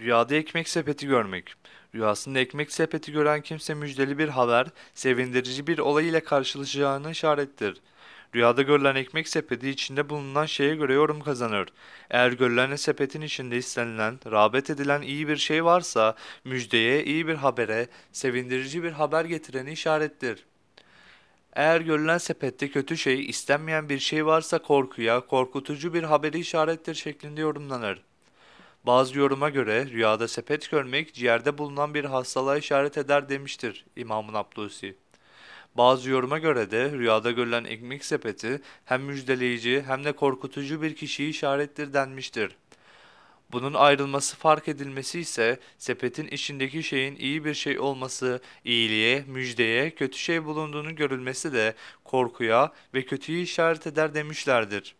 Rüyada ekmek sepeti görmek. Rüyasında ekmek sepeti gören kimse müjdeli bir haber, sevindirici bir olay ile karşılaşacağını işarettir. Rüyada görülen ekmek sepeti içinde bulunan şeye göre yorum kazanır. Eğer görülen sepetin içinde istenilen, rağbet edilen iyi bir şey varsa, müjdeye, iyi bir habere, sevindirici bir haber getireni işarettir. Eğer görülen sepette kötü şey, istenmeyen bir şey varsa korkuya, korkutucu bir haberi işarettir şeklinde yorumlanır. Bazı yoruma göre rüyada sepet görmek ciğerde bulunan bir hastalığa işaret eder demiştir İmam-ı Abdüsi. Bazı yoruma göre de rüyada görülen ekmek sepeti hem müjdeleyici hem de korkutucu bir kişiyi işarettir denmiştir. Bunun ayrılması fark edilmesi ise sepetin içindeki şeyin iyi bir şey olması, iyiliğe, müjdeye, kötü şey bulunduğunu görülmesi de korkuya ve kötüyü işaret eder demişlerdir.